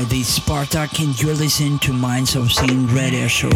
Hi, this is Spartak and you're listening to Minds of Sin Radio Show.